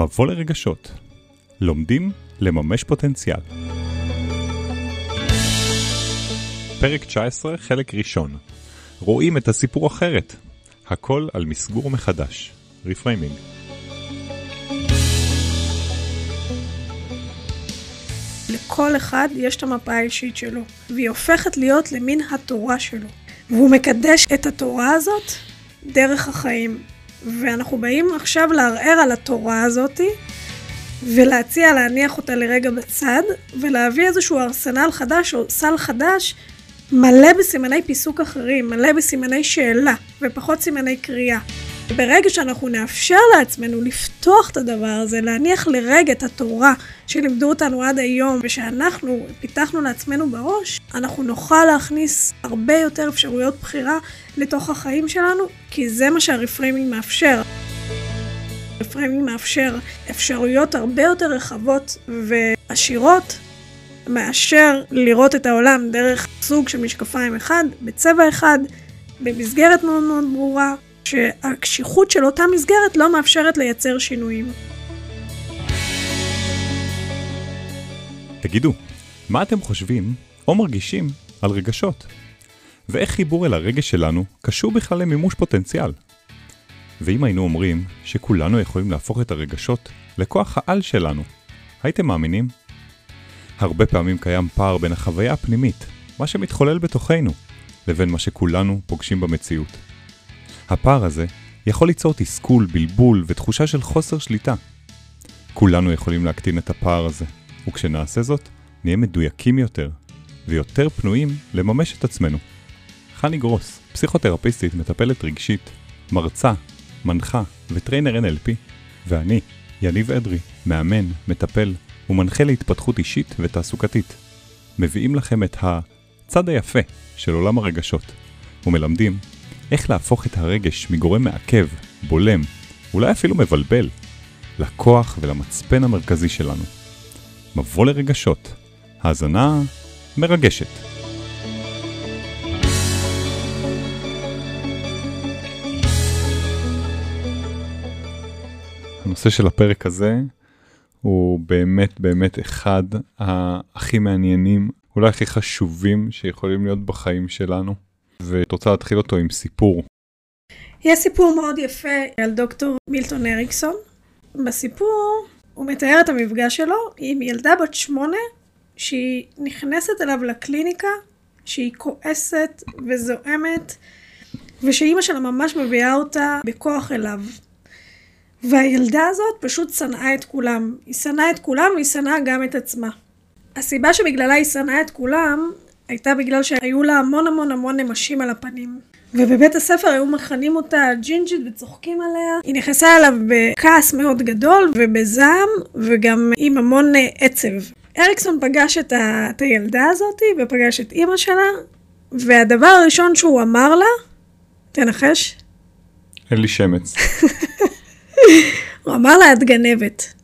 מבוא לרגשות. לומדים לממש פוטנציאל. פרק 19, חלק ראשון. רואים את הסיפור אחרת. הכל על מסגור מחדש. reframing. לכל אחד יש את המפה האישית שלו, והיא הופכת להיות למין התורה שלו. והוא מקדש את התורה הזאת דרך החיים. ואנחנו באים עכשיו לערער על התורה הזאתי, ולהציע להניח אותה לרגע בצד, ולהביא איזשהו ארסנל חדש או סל חדש מלא בסימני פיסוק אחרים, מלא בסימני שאלה, ופחות סימני קריאה. ברגע שאנחנו נאפשר לעצמנו לפתוח את הדבר הזה, להניח לרגע את התורה שלימדו אותנו עד היום, ושאנחנו פיתחנו לעצמנו בראש, אנחנו נוכל להכניס הרבה יותר אפשרויות בחירה לתוך החיים שלנו, כי זה מה שהרפריימינג מאפשר. הרפריימינג מאפשר אפשרויות הרבה יותר רחבות ועשירות מאשר לראות את העולם דרך סוג של משקפיים אחד, בצבע אחד, במסגרת מאוד מאוד ברורה, שהקשיחות של אותה מסגרת לא מאפשרת לייצר שינויים. תגידו, מה אתם חושבים או מרגישים על רגשות? ואיך חיבור אל הרגש שלנו קשור בכלל למימוש פוטנציאל? ואם היינו אומרים שכולנו יכולים להפוך את הרגשות לכוח העל שלנו, הייתם מאמינים? הרבה פעמים קיים פער בין החוויה הפנימית, מה שמתחולל בתוכנו, לבין מה שכולנו פוגשים במציאות. הפער הזה יכול ליצור תסכול, בלבול ותחושה של חוסר שליטה. כולנו יכולים להקטין את הפער הזה, וכשנעשה זאת, נהיה מדויקים יותר, ויותר פנויים לממש את עצמנו. חני גרוס, פסיכותרפיסטית, מטפלת רגשית, מרצה, מנחה וטריינר NLP, ואני, יניב אדרי, מאמן, מטפל ומנחה להתפתחות אישית ותעסוקתית. מביאים לכם את הצד היפה של עולם הרגשות, ומלמדים איך להפוך את הרגש מגורם מעכב, בולם, אולי אפילו מבלבל, לכוח ולמצפן המרכזי שלנו. מבוא לרגשות, האזנה מרגשת. הנושא של הפרק הזה הוא באמת באמת אחד הכי מעניינים, אולי הכי חשובים שיכולים להיות בחיים שלנו. ואת רוצה להתחיל אותו עם סיפור. יש סיפור מאוד יפה על דוקטור מילטון אריקסון. בסיפור הוא מתאר את המפגש שלו עם ילדה בת שמונה שהיא נכנסת אליו לקליניקה, שהיא כועסת וזועמת, ושאימא שלה ממש מביאה אותה בכוח אליו. והילדה הזאת פשוט שנאה את כולם. היא שנאה את כולם והיא שנאה גם את עצמה. הסיבה שבגללה היא שנאה את כולם הייתה בגלל שהיו לה המון המון המון נמשים על הפנים. ובבית הספר היו מכנים אותה ג'ינג'ית וצוחקים עליה. היא נכנסה אליו בכעס מאוד גדול ובזעם וגם עם המון אה, עצב. אריקסון פגש את, ה... את הילדה הזאתי ופגש את אימא שלה, והדבר הראשון שהוא אמר לה, תנחש? אין לי שמץ. הוא אמר לה, את גנבת.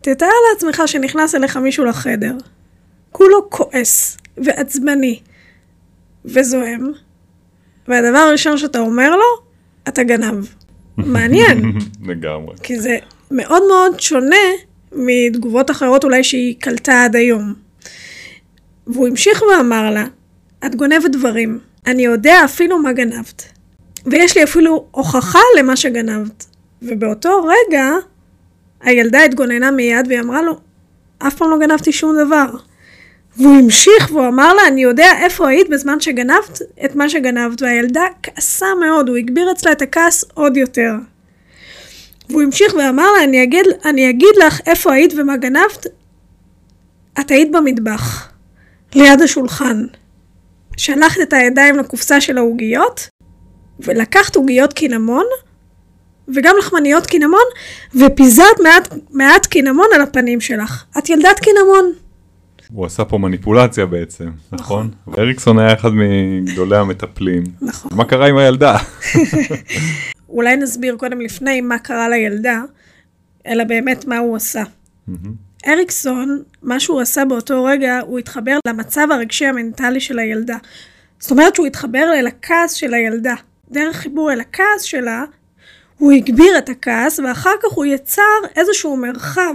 תתאר לעצמך שנכנס אליך מישהו לחדר, כולו כועס, ועצבני וזועם, והדבר הראשון שאתה אומר לו, אתה גנב. מעניין. לגמרי. כי זה מאוד מאוד שונה מתגובות אחרות אולי שהיא קלטה עד היום. והוא המשיך ואמר לה, את גונבת דברים, אני יודע אפילו מה גנבת. ויש לי אפילו הוכחה למה שגנבת. ובאותו רגע, הילדה התגוננה מיד והיא אמרה לו, אף פעם לא גנבתי שום דבר. והוא המשיך והוא אמר לה, אני יודע איפה היית בזמן שגנבת את מה שגנבת, והילדה כעסה מאוד, הוא הגביר אצלה את הכעס עוד יותר. והוא המשיך ואמר לה, אני אגיד, אני אגיד לך איפה היית ומה גנבת, את היית במטבח, ליד השולחן. שלחת את הידיים לקופסה של העוגיות, ולקחת עוגיות קינמון, וגם לחמניות קינמון, ופיזרת מעט, מעט קינמון על הפנים שלך. את ילדת קינמון. הוא עשה פה מניפולציה בעצם, נכון? נכון. אריקסון היה אחד מגדולי המטפלים. נכון. מה קרה עם הילדה? אולי נסביר קודם לפני מה קרה לילדה, אלא באמת מה הוא עשה. אריקסון, מה שהוא עשה באותו רגע, הוא התחבר למצב הרגשי המנטלי של הילדה. זאת אומרת שהוא התחבר אל הכעס של הילדה. דרך חיבור אל הכעס שלה, הוא הגביר את הכעס, ואחר כך הוא יצר איזשהו מרחב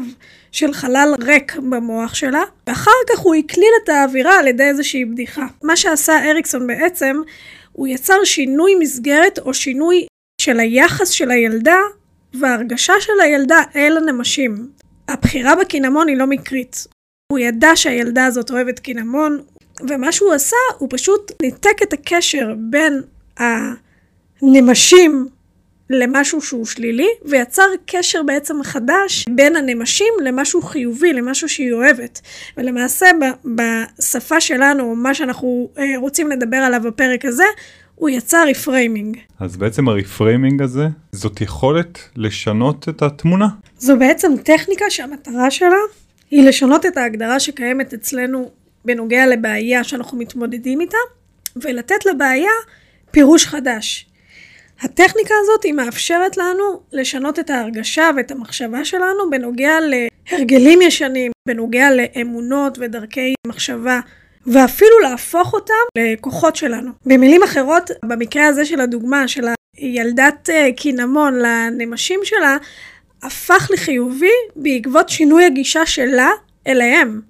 של חלל ריק במוח שלה, ואחר כך הוא הקליל את האווירה על ידי איזושהי בדיחה. מה שעשה אריקסון בעצם, הוא יצר שינוי מסגרת או שינוי של היחס של הילדה וההרגשה של הילדה אל הנמשים. הבחירה בקינמון היא לא מקרית. הוא ידע שהילדה הזאת אוהבת קינמון, ומה שהוא עשה, הוא פשוט ניתק את הקשר בין הנמשים למשהו שהוא שלילי, ויצר קשר בעצם חדש בין הנמשים למשהו חיובי, למשהו שהיא אוהבת. ולמעשה בשפה שלנו, מה שאנחנו אה, רוצים לדבר עליו בפרק הזה, הוא יצר reframing. אז בעצם ה reframing הזה, זאת יכולת לשנות את התמונה. זו בעצם טכניקה שהמטרה שלה היא לשנות את ההגדרה שקיימת אצלנו בנוגע לבעיה שאנחנו מתמודדים איתה, ולתת לבעיה פירוש חדש. הטכניקה הזאת היא מאפשרת לנו לשנות את ההרגשה ואת המחשבה שלנו בנוגע להרגלים ישנים, בנוגע לאמונות ודרכי מחשבה, ואפילו להפוך אותם לכוחות שלנו. במילים אחרות, במקרה הזה של הדוגמה של הילדת אה, קינמון לנמשים שלה, הפך לחיובי בעקבות שינוי הגישה שלה אליהם.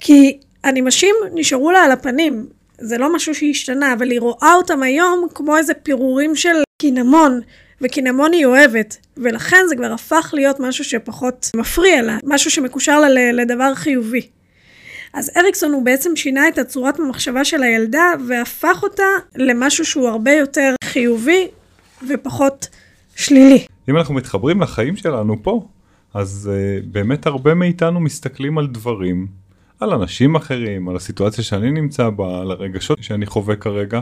כי הנמשים נשארו לה על הפנים, זה לא משהו שהשתנה, אבל היא רואה אותם היום כמו איזה פירורים של קינמון, וקינמון היא אוהבת, ולכן זה כבר הפך להיות משהו שפחות מפריע לה, משהו שמקושר לה לדבר חיובי. אז אריקסון הוא בעצם שינה את הצורת המחשבה של הילדה והפך אותה למשהו שהוא הרבה יותר חיובי ופחות שלילי. אם אנחנו מתחברים לחיים שלנו פה, אז uh, באמת הרבה מאיתנו מסתכלים על דברים על אנשים אחרים, על הסיטואציה שאני נמצא בה, על הרגשות שאני חווה כרגע,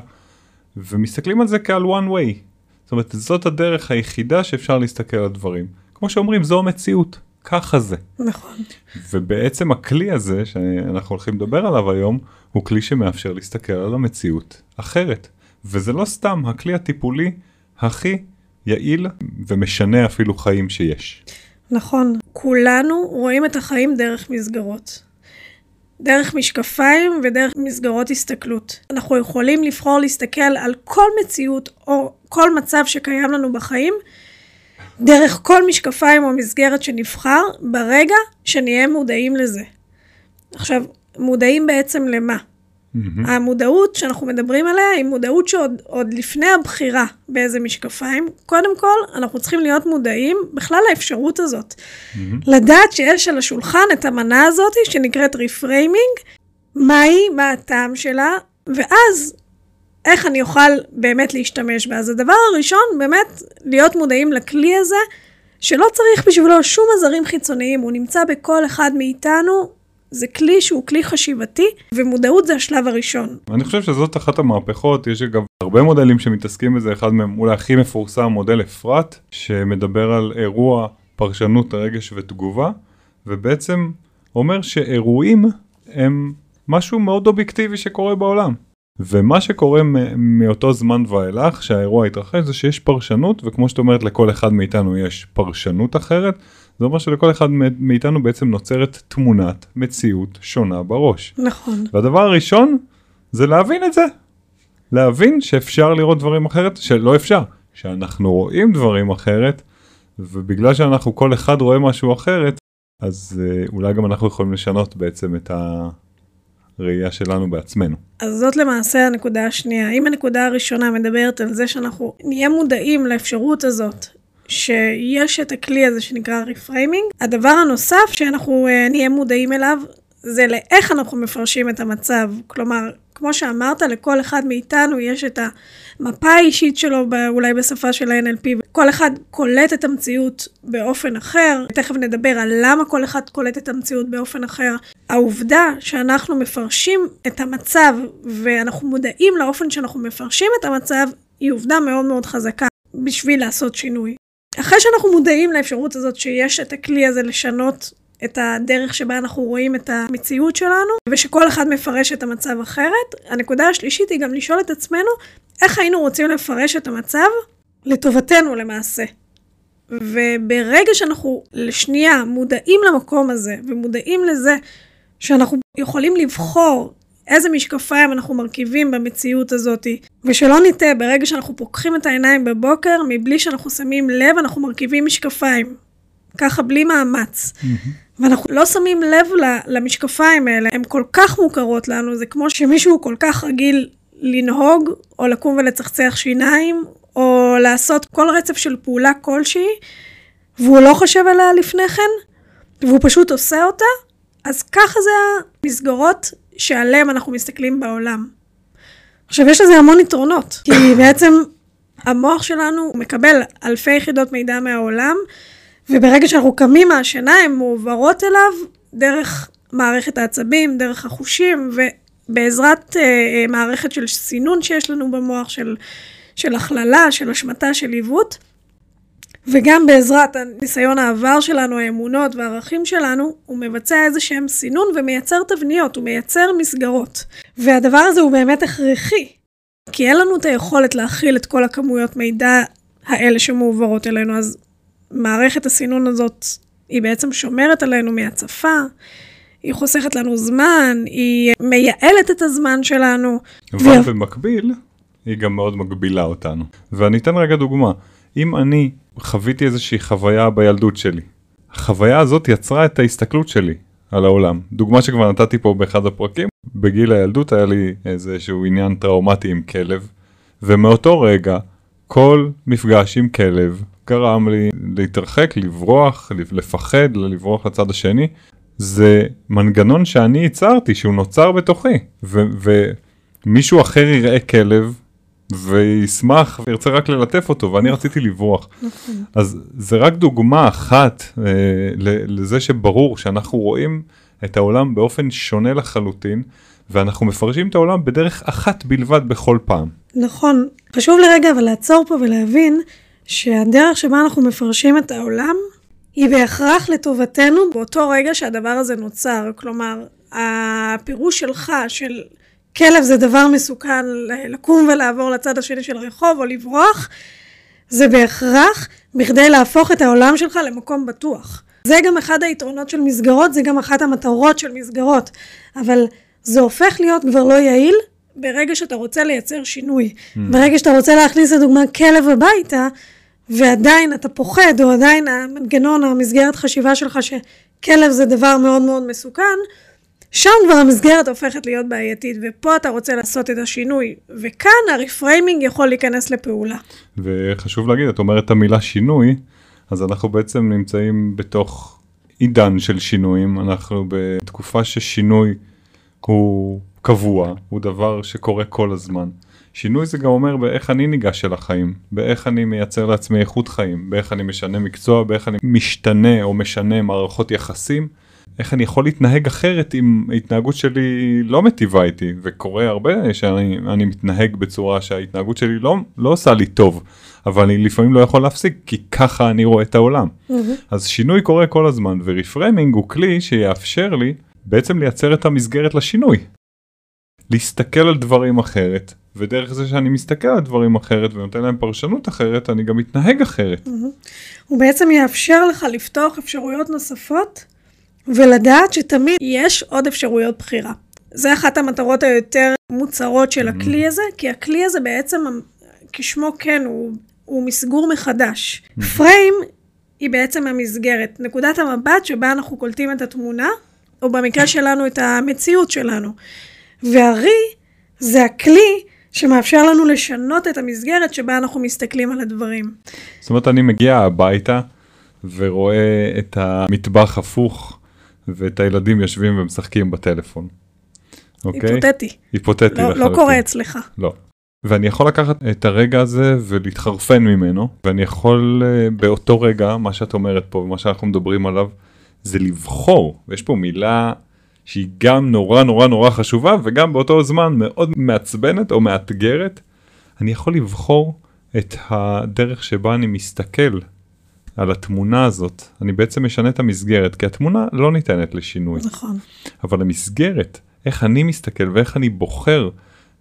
ומסתכלים על זה כעל one way. זאת אומרת, זאת הדרך היחידה שאפשר להסתכל על הדברים. כמו שאומרים, זו המציאות, ככה זה. נכון. ובעצם הכלי הזה, שאנחנו הולכים לדבר עליו היום, הוא כלי שמאפשר להסתכל על המציאות אחרת. וזה לא סתם הכלי הטיפולי הכי יעיל ומשנה אפילו חיים שיש. נכון, כולנו רואים את החיים דרך מסגרות. דרך משקפיים ודרך מסגרות הסתכלות. אנחנו יכולים לבחור להסתכל על כל מציאות או כל מצב שקיים לנו בחיים דרך כל משקפיים או מסגרת שנבחר ברגע שנהיה מודעים לזה. עכשיו, מודעים בעצם למה? Mm-hmm. המודעות שאנחנו מדברים עליה היא מודעות שעוד לפני הבחירה באיזה משקפיים, קודם כל אנחנו צריכים להיות מודעים בכלל לאפשרות הזאת. Mm-hmm. לדעת שיש על השולחן את המנה הזאת שנקראת reframing, מהי, מה הטעם שלה, ואז איך אני אוכל באמת להשתמש בה. אז הדבר הראשון, באמת להיות מודעים לכלי הזה, שלא צריך בשבילו שום עזרים חיצוניים, הוא נמצא בכל אחד מאיתנו, זה כלי שהוא כלי חשיבתי, ומודעות זה השלב הראשון. אני חושב שזאת אחת המהפכות, יש אגב הרבה מודלים שמתעסקים בזה, אחד מהם אולי הכי מפורסם, מודל אפרת, שמדבר על אירוע, פרשנות, רגש ותגובה, ובעצם אומר שאירועים הם משהו מאוד אובייקטיבי שקורה בעולם. ומה שקורה מאותו זמן ואילך שהאירוע התרחש זה שיש פרשנות וכמו שאת אומרת לכל אחד מאיתנו יש פרשנות אחרת זה אומר שלכל אחד מאיתנו בעצם נוצרת תמונת מציאות שונה בראש. נכון. והדבר הראשון זה להבין את זה. להבין שאפשר לראות דברים אחרת, שלא אפשר, שאנחנו רואים דברים אחרת, ובגלל שאנחנו כל אחד רואה משהו אחרת, אז אה, אולי גם אנחנו יכולים לשנות בעצם את הראייה שלנו בעצמנו. אז זאת למעשה הנקודה השנייה. אם הנקודה הראשונה מדברת על זה שאנחנו נהיה מודעים לאפשרות הזאת שיש את הכלי הזה שנקרא reframing. הדבר הנוסף שאנחנו uh, נהיה מודעים אליו זה לאיך אנחנו מפרשים את המצב. כלומר, כמו שאמרת, לכל אחד מאיתנו יש את המפה האישית שלו, אולי בשפה של ה-NLP, כל אחד קולט את המציאות באופן אחר. תכף נדבר על למה כל אחד קולט את המציאות באופן אחר. העובדה שאנחנו מפרשים את המצב ואנחנו מודעים לאופן שאנחנו מפרשים את המצב, היא עובדה מאוד מאוד חזקה בשביל לעשות שינוי. אחרי שאנחנו מודעים לאפשרות הזאת שיש את הכלי הזה לשנות את הדרך שבה אנחנו רואים את המציאות שלנו, ושכל אחד מפרש את המצב אחרת, הנקודה השלישית היא גם לשאול את עצמנו איך היינו רוצים לפרש את המצב לטובתנו למעשה. וברגע שאנחנו לשנייה מודעים למקום הזה, ומודעים לזה שאנחנו יכולים לבחור איזה משקפיים אנחנו מרכיבים במציאות הזאת. ושלא נטעה, ברגע שאנחנו פוקחים את העיניים בבוקר, מבלי שאנחנו שמים לב, אנחנו מרכיבים משקפיים. ככה בלי מאמץ. ואנחנו לא שמים לב למשקפיים האלה, הן כל כך מוכרות לנו, זה כמו שמישהו כל כך רגיל לנהוג, או לקום ולצחצח שיניים, או לעשות כל רצף של פעולה כלשהי, והוא לא חושב עליה לפני כן, והוא פשוט עושה אותה, אז ככה זה המסגרות שעליהן אנחנו מסתכלים בעולם. עכשיו, יש לזה המון יתרונות, כי בעצם המוח שלנו מקבל אלפי יחידות מידע מהעולם, וברגע שאנחנו קמים מהשינה, הן מועברות אליו דרך מערכת העצבים, דרך החושים, ובעזרת אה, אה, מערכת של סינון שיש לנו במוח, של, של הכללה, של השמטה, של עיוות. וגם בעזרת הניסיון העבר שלנו, האמונות והערכים שלנו, הוא מבצע איזה שהם סינון ומייצר תבניות, הוא מייצר מסגרות. והדבר הזה הוא באמת הכרחי, כי אין לנו את היכולת להכיל את כל הכמויות מידע האלה שמועברות אלינו, אז מערכת הסינון הזאת היא בעצם שומרת עלינו מהצפה, היא חוסכת לנו זמן, היא מייעלת את הזמן שלנו. אבל ו... במקביל, היא גם מאוד מגבילה אותנו. ואני אתן רגע דוגמה. אם אני חוויתי איזושהי חוויה בילדות שלי, החוויה הזאת יצרה את ההסתכלות שלי על העולם. דוגמה שכבר נתתי פה באחד הפרקים, בגיל הילדות היה לי איזשהו עניין טראומטי עם כלב, ומאותו רגע כל מפגש עם כלב גרם לי להתרחק, לברוח, לפחד, לברוח לצד השני. זה מנגנון שאני ייצרתי, שהוא נוצר בתוכי, ומישהו אחר יראה כלב וישמח וירצה רק ללטף אותו ואני רציתי לברוח. אז זה רק דוגמה אחת אה, לזה שברור שאנחנו רואים את העולם באופן שונה לחלוטין ואנחנו מפרשים את העולם בדרך אחת בלבד בכל פעם. נכון. חשוב לרגע אבל לעצור פה ולהבין שהדרך שבה אנחנו מפרשים את העולם היא בהכרח לטובתנו באותו רגע שהדבר הזה נוצר. כלומר, הפירוש שלך של כלב זה דבר מסוכן לקום ולעבור לצד השני של הרחוב או לברוח, זה בהכרח בכדי להפוך את העולם שלך למקום בטוח. זה גם אחד היתרונות של מסגרות, זה גם אחת המטרות של מסגרות. אבל זה הופך להיות כבר לא יעיל ברגע שאתה רוצה לייצר שינוי. Mm. ברגע שאתה רוצה להכניס לדוגמה כלב הביתה, ועדיין אתה פוחד, או עדיין המנגנון, המסגרת חשיבה שלך שכלב זה דבר מאוד מאוד מסוכן, שם כבר המסגרת הופכת להיות בעייתית, ופה אתה רוצה לעשות את השינוי, וכאן הרפריימינג יכול להיכנס לפעולה. וחשוב להגיד, את אומרת את המילה שינוי, אז אנחנו בעצם נמצאים בתוך עידן של שינויים, אנחנו בתקופה ששינוי הוא קבוע, הוא דבר שקורה כל הזמן. שינוי זה גם אומר באיך אני ניגש אל החיים, באיך אני מייצר לעצמי איכות חיים, באיך אני משנה מקצוע, באיך אני משתנה או משנה מערכות יחסים. איך אני יכול להתנהג אחרת אם ההתנהגות שלי לא מטיבה איתי וקורה הרבה שאני מתנהג בצורה שההתנהגות שלי לא, לא עושה לי טוב אבל אני לפעמים לא יכול להפסיק כי ככה אני רואה את העולם. Mm-hmm. אז שינוי קורה כל הזמן ורפרמינג הוא כלי שיאפשר לי בעצם לייצר את המסגרת לשינוי. להסתכל על דברים אחרת ודרך זה שאני מסתכל על דברים אחרת ונותן להם פרשנות אחרת אני גם מתנהג אחרת. Mm-hmm. הוא בעצם יאפשר לך לפתוח אפשרויות נוספות ולדעת שתמיד יש עוד אפשרויות בחירה. זה אחת המטרות היותר מוצהרות של הכלי הזה, כי הכלי הזה בעצם, כשמו כן, הוא, הוא מסגור מחדש. פריים היא בעצם המסגרת, נקודת המבט שבה אנחנו קולטים את התמונה, או במקרה שלנו את המציאות שלנו. והרי זה הכלי שמאפשר לנו לשנות את המסגרת שבה אנחנו מסתכלים על הדברים. זאת אומרת, אני מגיע הביתה ורואה את המטבח הפוך. ואת הילדים יושבים ומשחקים בטלפון. אוקיי? היפותטי. היפותטי לא, לא קורה אצלך. לא. ואני יכול לקחת את הרגע הזה ולהתחרפן ממנו, ואני יכול אה, באותו רגע, מה שאת אומרת פה ומה שאנחנו מדברים עליו, זה לבחור, ויש פה מילה שהיא גם נורא נורא נורא חשובה, וגם באותו זמן מאוד מעצבנת או מאתגרת, אני יכול לבחור את הדרך שבה אני מסתכל על התמונה הזאת, אני בעצם משנה את המסגרת, כי התמונה לא ניתנת לשינוי. נכון. אבל המסגרת, איך אני מסתכל ואיך אני בוחר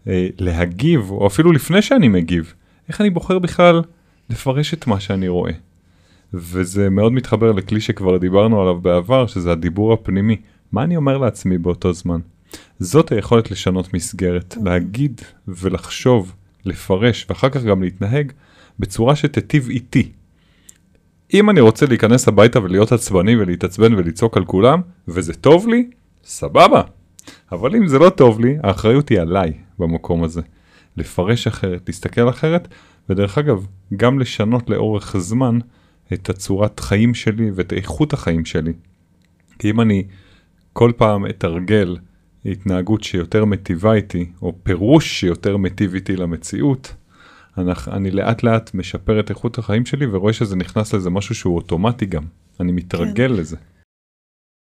אה, להגיב, או אפילו לפני שאני מגיב, איך אני בוחר בכלל לפרש את מה שאני רואה. וזה מאוד מתחבר לכלי שכבר דיברנו עליו בעבר, שזה הדיבור הפנימי. מה אני אומר לעצמי באותו זמן? זאת היכולת לשנות מסגרת, להגיד ולחשוב, לפרש ואחר כך גם להתנהג בצורה שתיטיב איתי. אם אני רוצה להיכנס הביתה ולהיות עצבני ולהתעצבן ולצעוק על כולם, וזה טוב לי, סבבה. אבל אם זה לא טוב לי, האחריות היא עליי במקום הזה. לפרש אחרת, להסתכל אחרת, ודרך אגב, גם לשנות לאורך זמן את הצורת חיים שלי ואת איכות החיים שלי. כי אם אני כל פעם אתרגל התנהגות שיותר מטיבה איתי, או פירוש שיותר מטיב איתי למציאות, אני, לאט לאט משפר את איכות החיים שלי ורואה שזה נכנס לזה משהו שהוא אוטומטי גם. אני מתרגל כן. לזה.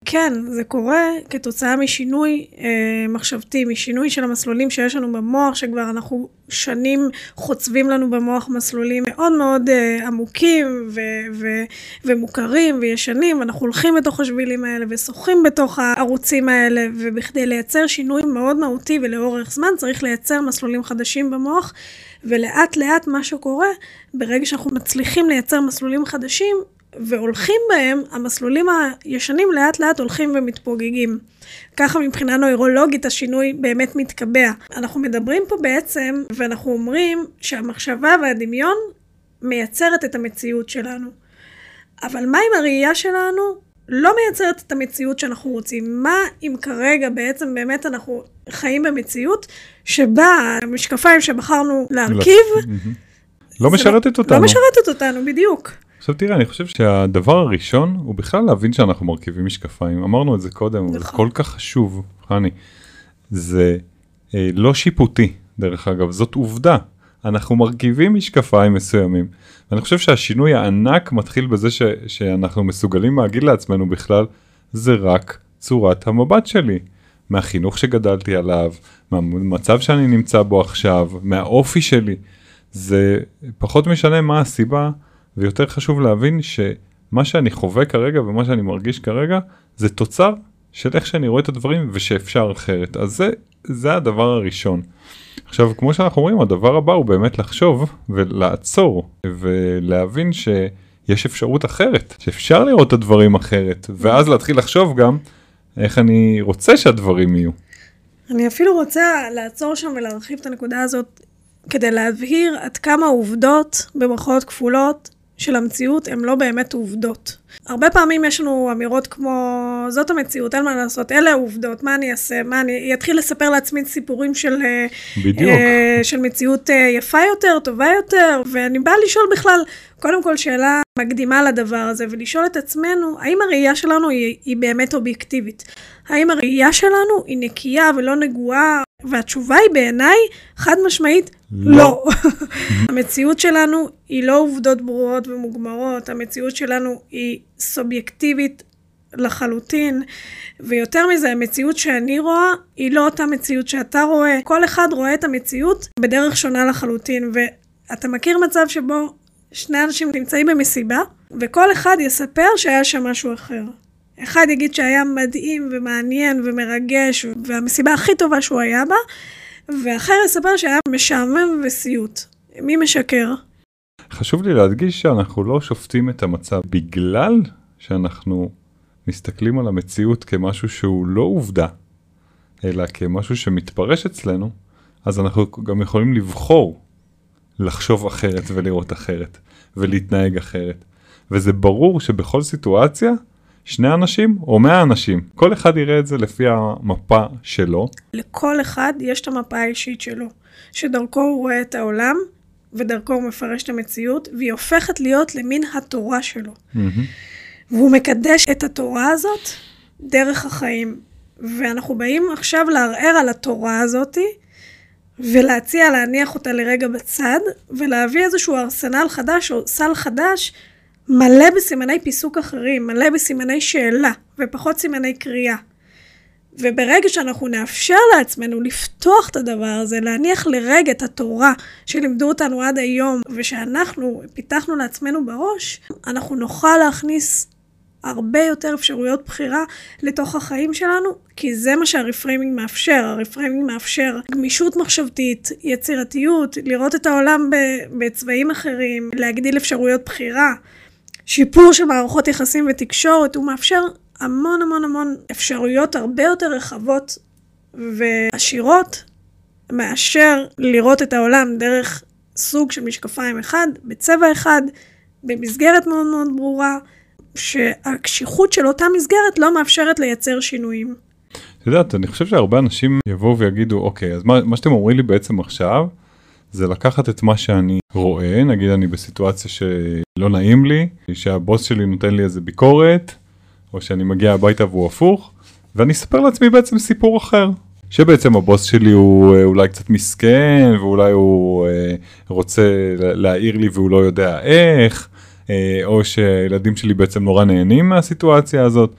כן, זה קורה כתוצאה משינוי אה, מחשבתי, משינוי של המסלולים שיש לנו במוח, שכבר אנחנו שנים חוצבים לנו במוח מסלולים מאוד מאוד אה, עמוקים ו- ו- ומוכרים וישנים, ואנחנו הולכים בתוך השבילים האלה ושוחים בתוך הערוצים האלה, ובכדי לייצר שינוי מאוד מהותי ולאורך זמן צריך לייצר מסלולים חדשים במוח, ולאט לאט מה שקורה, ברגע שאנחנו מצליחים לייצר מסלולים חדשים, והולכים בהם, המסלולים הישנים לאט לאט הולכים ומתפוגגים. ככה מבחינה נוירולוגית השינוי באמת מתקבע. אנחנו מדברים פה בעצם, ואנחנו אומרים שהמחשבה והדמיון מייצרת את המציאות שלנו. אבל מה אם הראייה שלנו לא מייצרת את המציאות שאנחנו רוצים? מה אם כרגע בעצם באמת אנחנו חיים במציאות שבה המשקפיים שבחרנו להרכיב... לא משרתת אותנו. לא משרתת אותנו, בדיוק. עכשיו תראה, אני חושב שהדבר הראשון הוא בכלל להבין שאנחנו מרכיבים משקפיים. אמרנו את זה קודם, אבל זה נכון. כל כך חשוב, חני. זה אה, לא שיפוטי, דרך אגב, זאת עובדה. אנחנו מרכיבים משקפיים מסוימים. ואני חושב שהשינוי הענק מתחיל בזה ש, שאנחנו מסוגלים להגיד לעצמנו בכלל, זה רק צורת המבט שלי. מהחינוך שגדלתי עליו, מהמצב שאני נמצא בו עכשיו, מהאופי שלי. זה פחות משנה מה הסיבה, ויותר חשוב להבין שמה שאני חווה כרגע ומה שאני מרגיש כרגע זה תוצר של איך שאני רואה את הדברים ושאפשר אחרת. אז זה, זה הדבר הראשון. עכשיו, כמו שאנחנו אומרים, הדבר הבא הוא באמת לחשוב ולעצור ולהבין שיש אפשרות אחרת, שאפשר לראות את הדברים אחרת, ואז להתחיל לחשוב גם איך אני רוצה שהדברים יהיו. אני אפילו רוצה לעצור שם ולהרחיב את הנקודה הזאת כדי להבהיר עד כמה עובדות במרכאות כפולות של המציאות הן לא באמת עובדות. הרבה פעמים יש לנו אמירות כמו, זאת המציאות, אין מה לעשות, אלה העובדות, מה אני אעשה, מה אני אתחיל לספר לעצמי סיפורים של, אה, בדיוק. Uh, של מציאות uh, יפה יותר, טובה יותר, ואני באה לשאול בכלל, קודם כל שאלה מקדימה לדבר הזה, ולשאול את עצמנו, האם הראייה שלנו היא, היא באמת אובייקטיבית? האם הראייה שלנו היא נקייה ולא נגועה? והתשובה היא בעיניי חד משמעית לא. לא. המציאות שלנו היא לא עובדות ברורות ומוגמרות, המציאות שלנו היא סובייקטיבית לחלוטין, ויותר מזה, המציאות שאני רואה היא לא אותה מציאות שאתה רואה. כל אחד רואה את המציאות בדרך שונה לחלוטין, ואתה מכיר מצב שבו שני אנשים נמצאים במסיבה, וכל אחד יספר שהיה שם משהו אחר. אחד יגיד שהיה מדהים ומעניין ומרגש, והמסיבה הכי טובה שהוא היה בה, ואחר יספר שהיה משעמם וסיוט. מי משקר? חשוב לי להדגיש שאנחנו לא שופטים את המצב בגלל שאנחנו מסתכלים על המציאות כמשהו שהוא לא עובדה, אלא כמשהו שמתפרש אצלנו, אז אנחנו גם יכולים לבחור לחשוב אחרת ולראות אחרת ולהתנהג אחרת. וזה ברור שבכל סיטואציה שני אנשים או מאה אנשים, כל אחד יראה את זה לפי המפה שלו. לכל אחד יש את המפה האישית שלו, שדרכו הוא רואה את העולם, ודרכו הוא מפרש את המציאות, והיא הופכת להיות למין התורה שלו. Mm-hmm. והוא מקדש את התורה הזאת דרך החיים. ואנחנו באים עכשיו לערער על התורה הזאתי, ולהציע להניח אותה לרגע בצד, ולהביא איזשהו ארסנל חדש או סל חדש מלא בסימני פיסוק אחרים, מלא בסימני שאלה, ופחות סימני קריאה. וברגע שאנחנו נאפשר לעצמנו לפתוח את הדבר הזה, להניח לרגע את התורה שלימדו אותנו עד היום, ושאנחנו פיתחנו לעצמנו בראש, אנחנו נוכל להכניס הרבה יותר אפשרויות בחירה לתוך החיים שלנו, כי זה מה שהרפריימינג מאפשר. הרפריימינג מאפשר גמישות מחשבתית, יצירתיות, לראות את העולם בצבעים אחרים, להגדיל אפשרויות בחירה. שיפור של מערכות יחסים ותקשורת, הוא מאפשר המון המון המון אפשרויות הרבה יותר רחבות ועשירות מאשר לראות את העולם דרך סוג של משקפיים אחד, בצבע אחד, במסגרת מאוד מאוד ברורה, שהקשיחות של אותה מסגרת לא מאפשרת לייצר שינויים. את יודעת, אני חושב שהרבה אנשים יבואו ויגידו, אוקיי, אז מה, מה שאתם אומרים לי בעצם עכשיו, זה לקחת את מה שאני רואה, נגיד אני בסיטואציה שלא נעים לי, שהבוס שלי נותן לי איזה ביקורת, או שאני מגיע הביתה והוא הפוך, ואני אספר לעצמי בעצם סיפור אחר. שבעצם הבוס שלי הוא אה, אולי קצת מסכן, ואולי הוא אה, רוצה להעיר לי והוא לא יודע איך, אה, או שהילדים שלי בעצם נורא נהנים מהסיטואציה הזאת,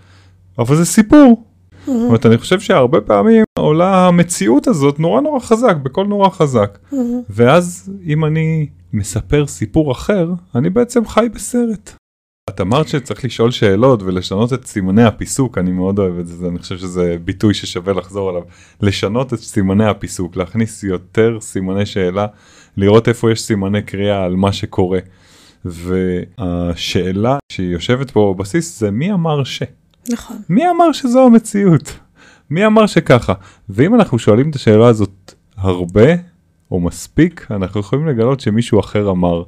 אבל זה סיפור. זאת אומרת, אני חושב שהרבה פעמים עולה המציאות הזאת נורא נורא חזק, בקול נורא חזק. ואז אם אני מספר סיפור אחר, אני בעצם חי בסרט. את אמרת שצריך לשאול שאלות ולשנות את סימני הפיסוק, אני מאוד אוהב את זה, אני חושב שזה ביטוי ששווה לחזור עליו. לשנות את סימני הפיסוק, להכניס יותר סימני שאלה, לראות איפה יש סימני קריאה על מה שקורה. והשאלה שיושבת פה בבסיס זה מי אמר ש? נכון. מי אמר שזו המציאות? מי אמר שככה? ואם אנחנו שואלים את השאלה הזאת הרבה או מספיק, אנחנו יכולים לגלות שמישהו אחר אמר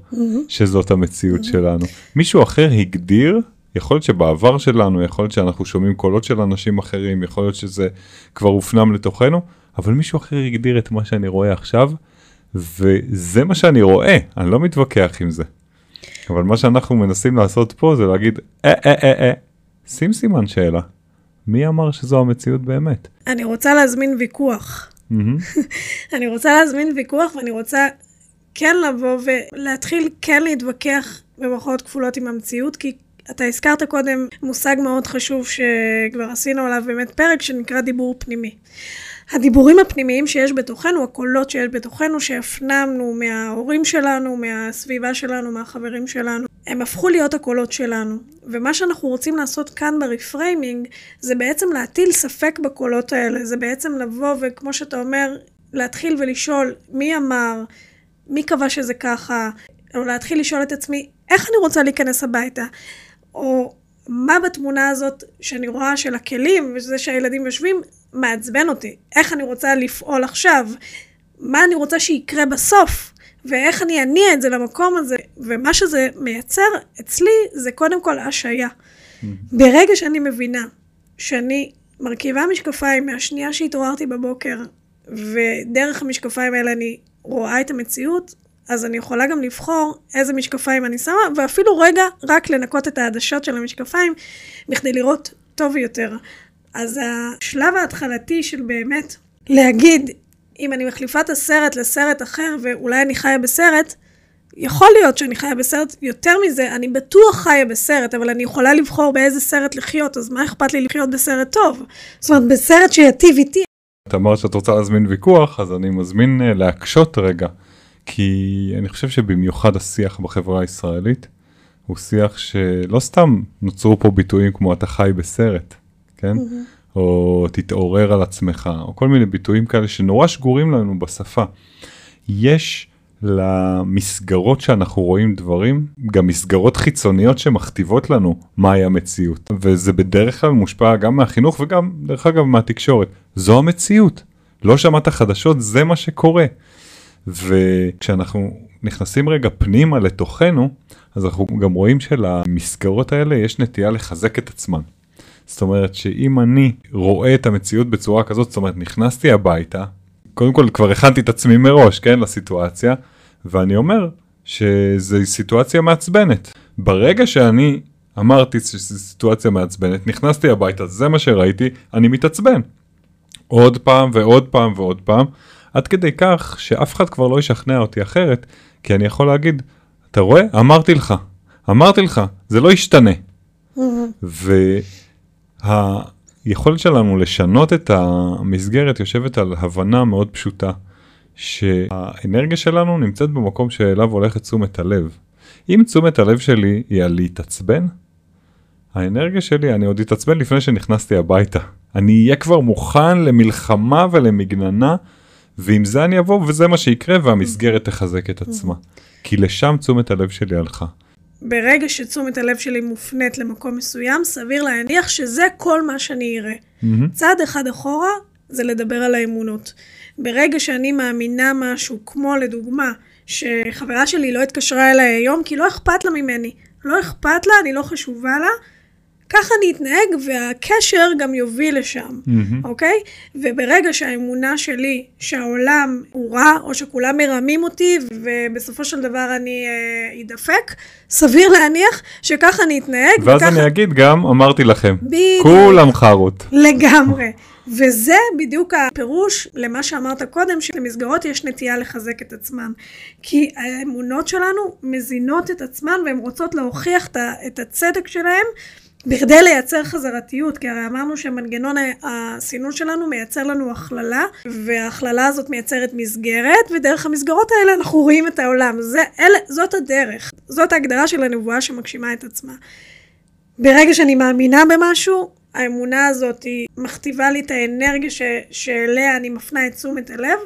שזאת המציאות שלנו. מישהו אחר הגדיר, יכול להיות שבעבר שלנו, יכול להיות שאנחנו שומעים קולות של אנשים אחרים, יכול להיות שזה כבר הופנם לתוכנו, אבל מישהו אחר הגדיר את מה שאני רואה עכשיו, וזה מה שאני רואה, אני לא מתווכח עם זה. אבל מה שאנחנו מנסים לעשות פה זה להגיד, אה אה אה אה, שים סימן שאלה. מי אמר שזו המציאות באמת? אני רוצה להזמין ויכוח. אני רוצה להזמין ויכוח ואני רוצה כן לבוא ולהתחיל כן להתווכח במרכאות כפולות עם המציאות, כי אתה הזכרת קודם מושג מאוד חשוב שכבר עשינו עליו באמת פרק שנקרא דיבור פנימי. הדיבורים הפנימיים שיש בתוכנו, הקולות שיש בתוכנו, שהפנמנו מההורים שלנו, מהסביבה שלנו, מהחברים שלנו, הם הפכו להיות הקולות שלנו. ומה שאנחנו רוצים לעשות כאן ברפריימינג, זה בעצם להטיל ספק בקולות האלה. זה בעצם לבוא וכמו שאתה אומר, להתחיל ולשאול מי אמר, מי קבע שזה ככה, או להתחיל לשאול את עצמי, איך אני רוצה להיכנס הביתה? או מה בתמונה הזאת שאני רואה של הכלים, וזה שהילדים יושבים, מעצבן אותי. איך אני רוצה לפעול עכשיו? מה אני רוצה שיקרה בסוף? ואיך אני אניע את זה למקום הזה. ומה שזה מייצר אצלי זה קודם כל השעיה. ברגע שאני מבינה שאני מרכיבה משקפיים מהשנייה שהתעוררתי בבוקר, ודרך המשקפיים האלה אני רואה את המציאות, אז אני יכולה גם לבחור איזה משקפיים אני שמה, ואפילו רגע רק לנקות את העדשות של המשקפיים, בכדי לראות טוב יותר. אז השלב ההתחלתי של באמת להגיד, אם אני מחליפה את הסרט לסרט אחר, ואולי אני חיה בסרט, יכול להיות שאני חיה בסרט, יותר מזה, אני בטוח חיה בסרט, אבל אני יכולה לבחור באיזה סרט לחיות, אז מה אכפת לי לחיות בסרט טוב? זאת אומרת, בסרט שיטיב איתי. את אמרת שאת רוצה להזמין ויכוח, אז אני מזמין uh, להקשות רגע, כי אני חושב שבמיוחד השיח בחברה הישראלית, הוא שיח שלא סתם נוצרו פה ביטויים כמו אתה חי בסרט, כן? Mm-hmm. או תתעורר על עצמך, או כל מיני ביטויים כאלה שנורא שגורים לנו בשפה. יש למסגרות שאנחנו רואים דברים, גם מסגרות חיצוניות שמכתיבות לנו מהי המציאות. וזה בדרך כלל מושפע גם מהחינוך וגם, דרך אגב, מהתקשורת. זו המציאות. לא שמעת חדשות, זה מה שקורה. וכשאנחנו נכנסים רגע פנימה לתוכנו, אז אנחנו גם רואים שלמסגרות האלה יש נטייה לחזק את עצמן. זאת אומרת שאם אני רואה את המציאות בצורה כזאת, זאת אומרת נכנסתי הביתה, קודם כל כבר הכנתי את עצמי מראש, כן, לסיטואציה, ואני אומר שזו סיטואציה מעצבנת. ברגע שאני אמרתי שזו סיטואציה מעצבנת, נכנסתי הביתה, זה מה שראיתי, אני מתעצבן. עוד פעם ועוד פעם ועוד פעם, עד כדי כך שאף אחד כבר לא ישכנע אותי אחרת, כי אני יכול להגיד, אתה רואה? אמרתי לך, אמרתי לך, זה לא ישתנה. והיכולת שלנו לשנות את המסגרת יושבת על הבנה מאוד פשוטה, שהאנרגיה שלנו נמצאת במקום שאליו הולכת תשומת הלב. אם תשומת הלב שלי היא על להתעצבן, האנרגיה שלי, אני עוד אתעצבן לפני שנכנסתי הביתה. אני אהיה כבר מוכן למלחמה ולמגננה, ועם זה אני אבוא וזה מה שיקרה והמסגרת תחזק את עצמה. כי לשם תשומת הלב שלי הלכה. ברגע שתשומת הלב שלי מופנית למקום מסוים, סביר להניח שזה כל מה שאני אראה. צעד אחד אחורה, זה לדבר על האמונות. ברגע שאני מאמינה משהו, כמו לדוגמה, שחברה שלי לא התקשרה אליי היום כי לא אכפת לה ממני. לא אכפת לה, אני לא חשובה לה, ככה אני אתנהג והקשר גם יוביל לשם, מהמם. אוקיי? וברגע שהאמונה שלי שהעולם הוא רע, או שכולם מרמים אותי, ובסופו של דבר אני אה, אדפק, סביר להניח שככה אני אתנהג, ואז וככה... אני אגיד גם, אמרתי לכם, בדיוק. כולם חארות. לגמרי. וזה בדיוק הפירוש למה שאמרת קודם, שלמסגרות יש נטייה לחזק את עצמן. כי האמונות שלנו מזינות את עצמן והן רוצות להוכיח את הצדק שלהן בכדי לייצר חזרתיות, כי הרי אמרנו שמנגנון הסינון שלנו מייצר לנו הכללה, וההכללה הזאת מייצרת מסגרת, ודרך המסגרות האלה אנחנו רואים את העולם. זה, אלה, זאת הדרך, זאת ההגדרה של הנבואה שמגשימה את עצמה. ברגע שאני מאמינה במשהו, האמונה הזאת היא מכתיבה לי את האנרגיה ש, שאליה אני מפנה את תשומת הלב,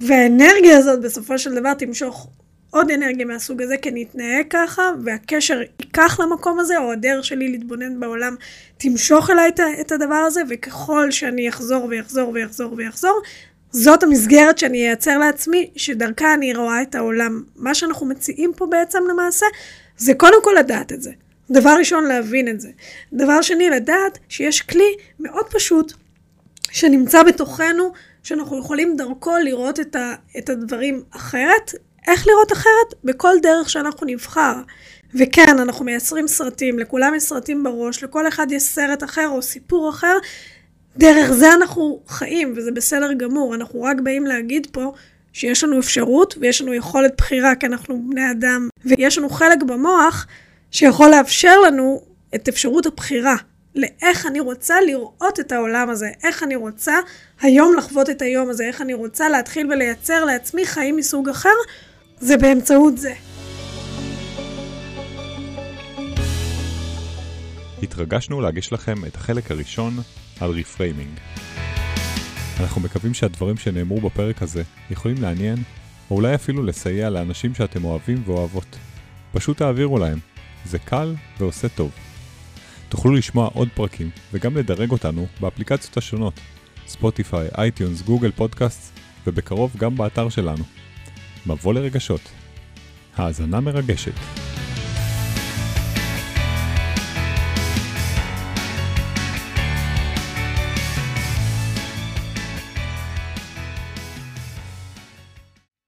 והאנרגיה הזאת בסופו של דבר תמשוך עוד אנרגיה מהסוג הזה, כי אני אתנהג ככה, והקשר ייקח למקום הזה, או הדרך שלי להתבונן בעולם תמשוך אליי את, הדבר הזה, וככל שאני אחזור ויחזור ויחזור ויחזור, זאת המסגרת שאני אייצר לעצמי, שדרכה אני רואה את העולם. מה שאנחנו מציעים פה בעצם למעשה, זה קודם כל לדעת את זה. דבר ראשון, להבין את זה. דבר שני, לדעת שיש כלי מאוד פשוט שנמצא בתוכנו, שאנחנו יכולים דרכו לראות את, ה, את הדברים אחרת. איך לראות אחרת? בכל דרך שאנחנו נבחר. וכן, אנחנו מייצרים סרטים, לכולם יש סרטים בראש, לכל אחד יש סרט אחר או סיפור אחר. דרך זה אנחנו חיים, וזה בסדר גמור. אנחנו רק באים להגיד פה שיש לנו אפשרות ויש לנו יכולת בחירה, כי אנחנו בני אדם, ויש לנו חלק במוח שיכול לאפשר לנו את אפשרות הבחירה. לאיך אני רוצה לראות את העולם הזה, איך אני רוצה היום לחוות את היום הזה, איך אני רוצה להתחיל ולייצר לעצמי חיים מסוג אחר, זה באמצעות זה. התרגשנו להגיש לכם את החלק הראשון על reframing. אנחנו מקווים שהדברים שנאמרו בפרק הזה יכולים לעניין, או אולי אפילו לסייע לאנשים שאתם אוהבים ואוהבות. פשוט תעבירו להם, זה קל ועושה טוב. תוכלו לשמוע עוד פרקים וגם לדרג אותנו באפליקציות השונות, Spotify, iTunes, Google Podcast, ובקרוב גם באתר שלנו. מבוא לרגשות. האזנה מרגשת.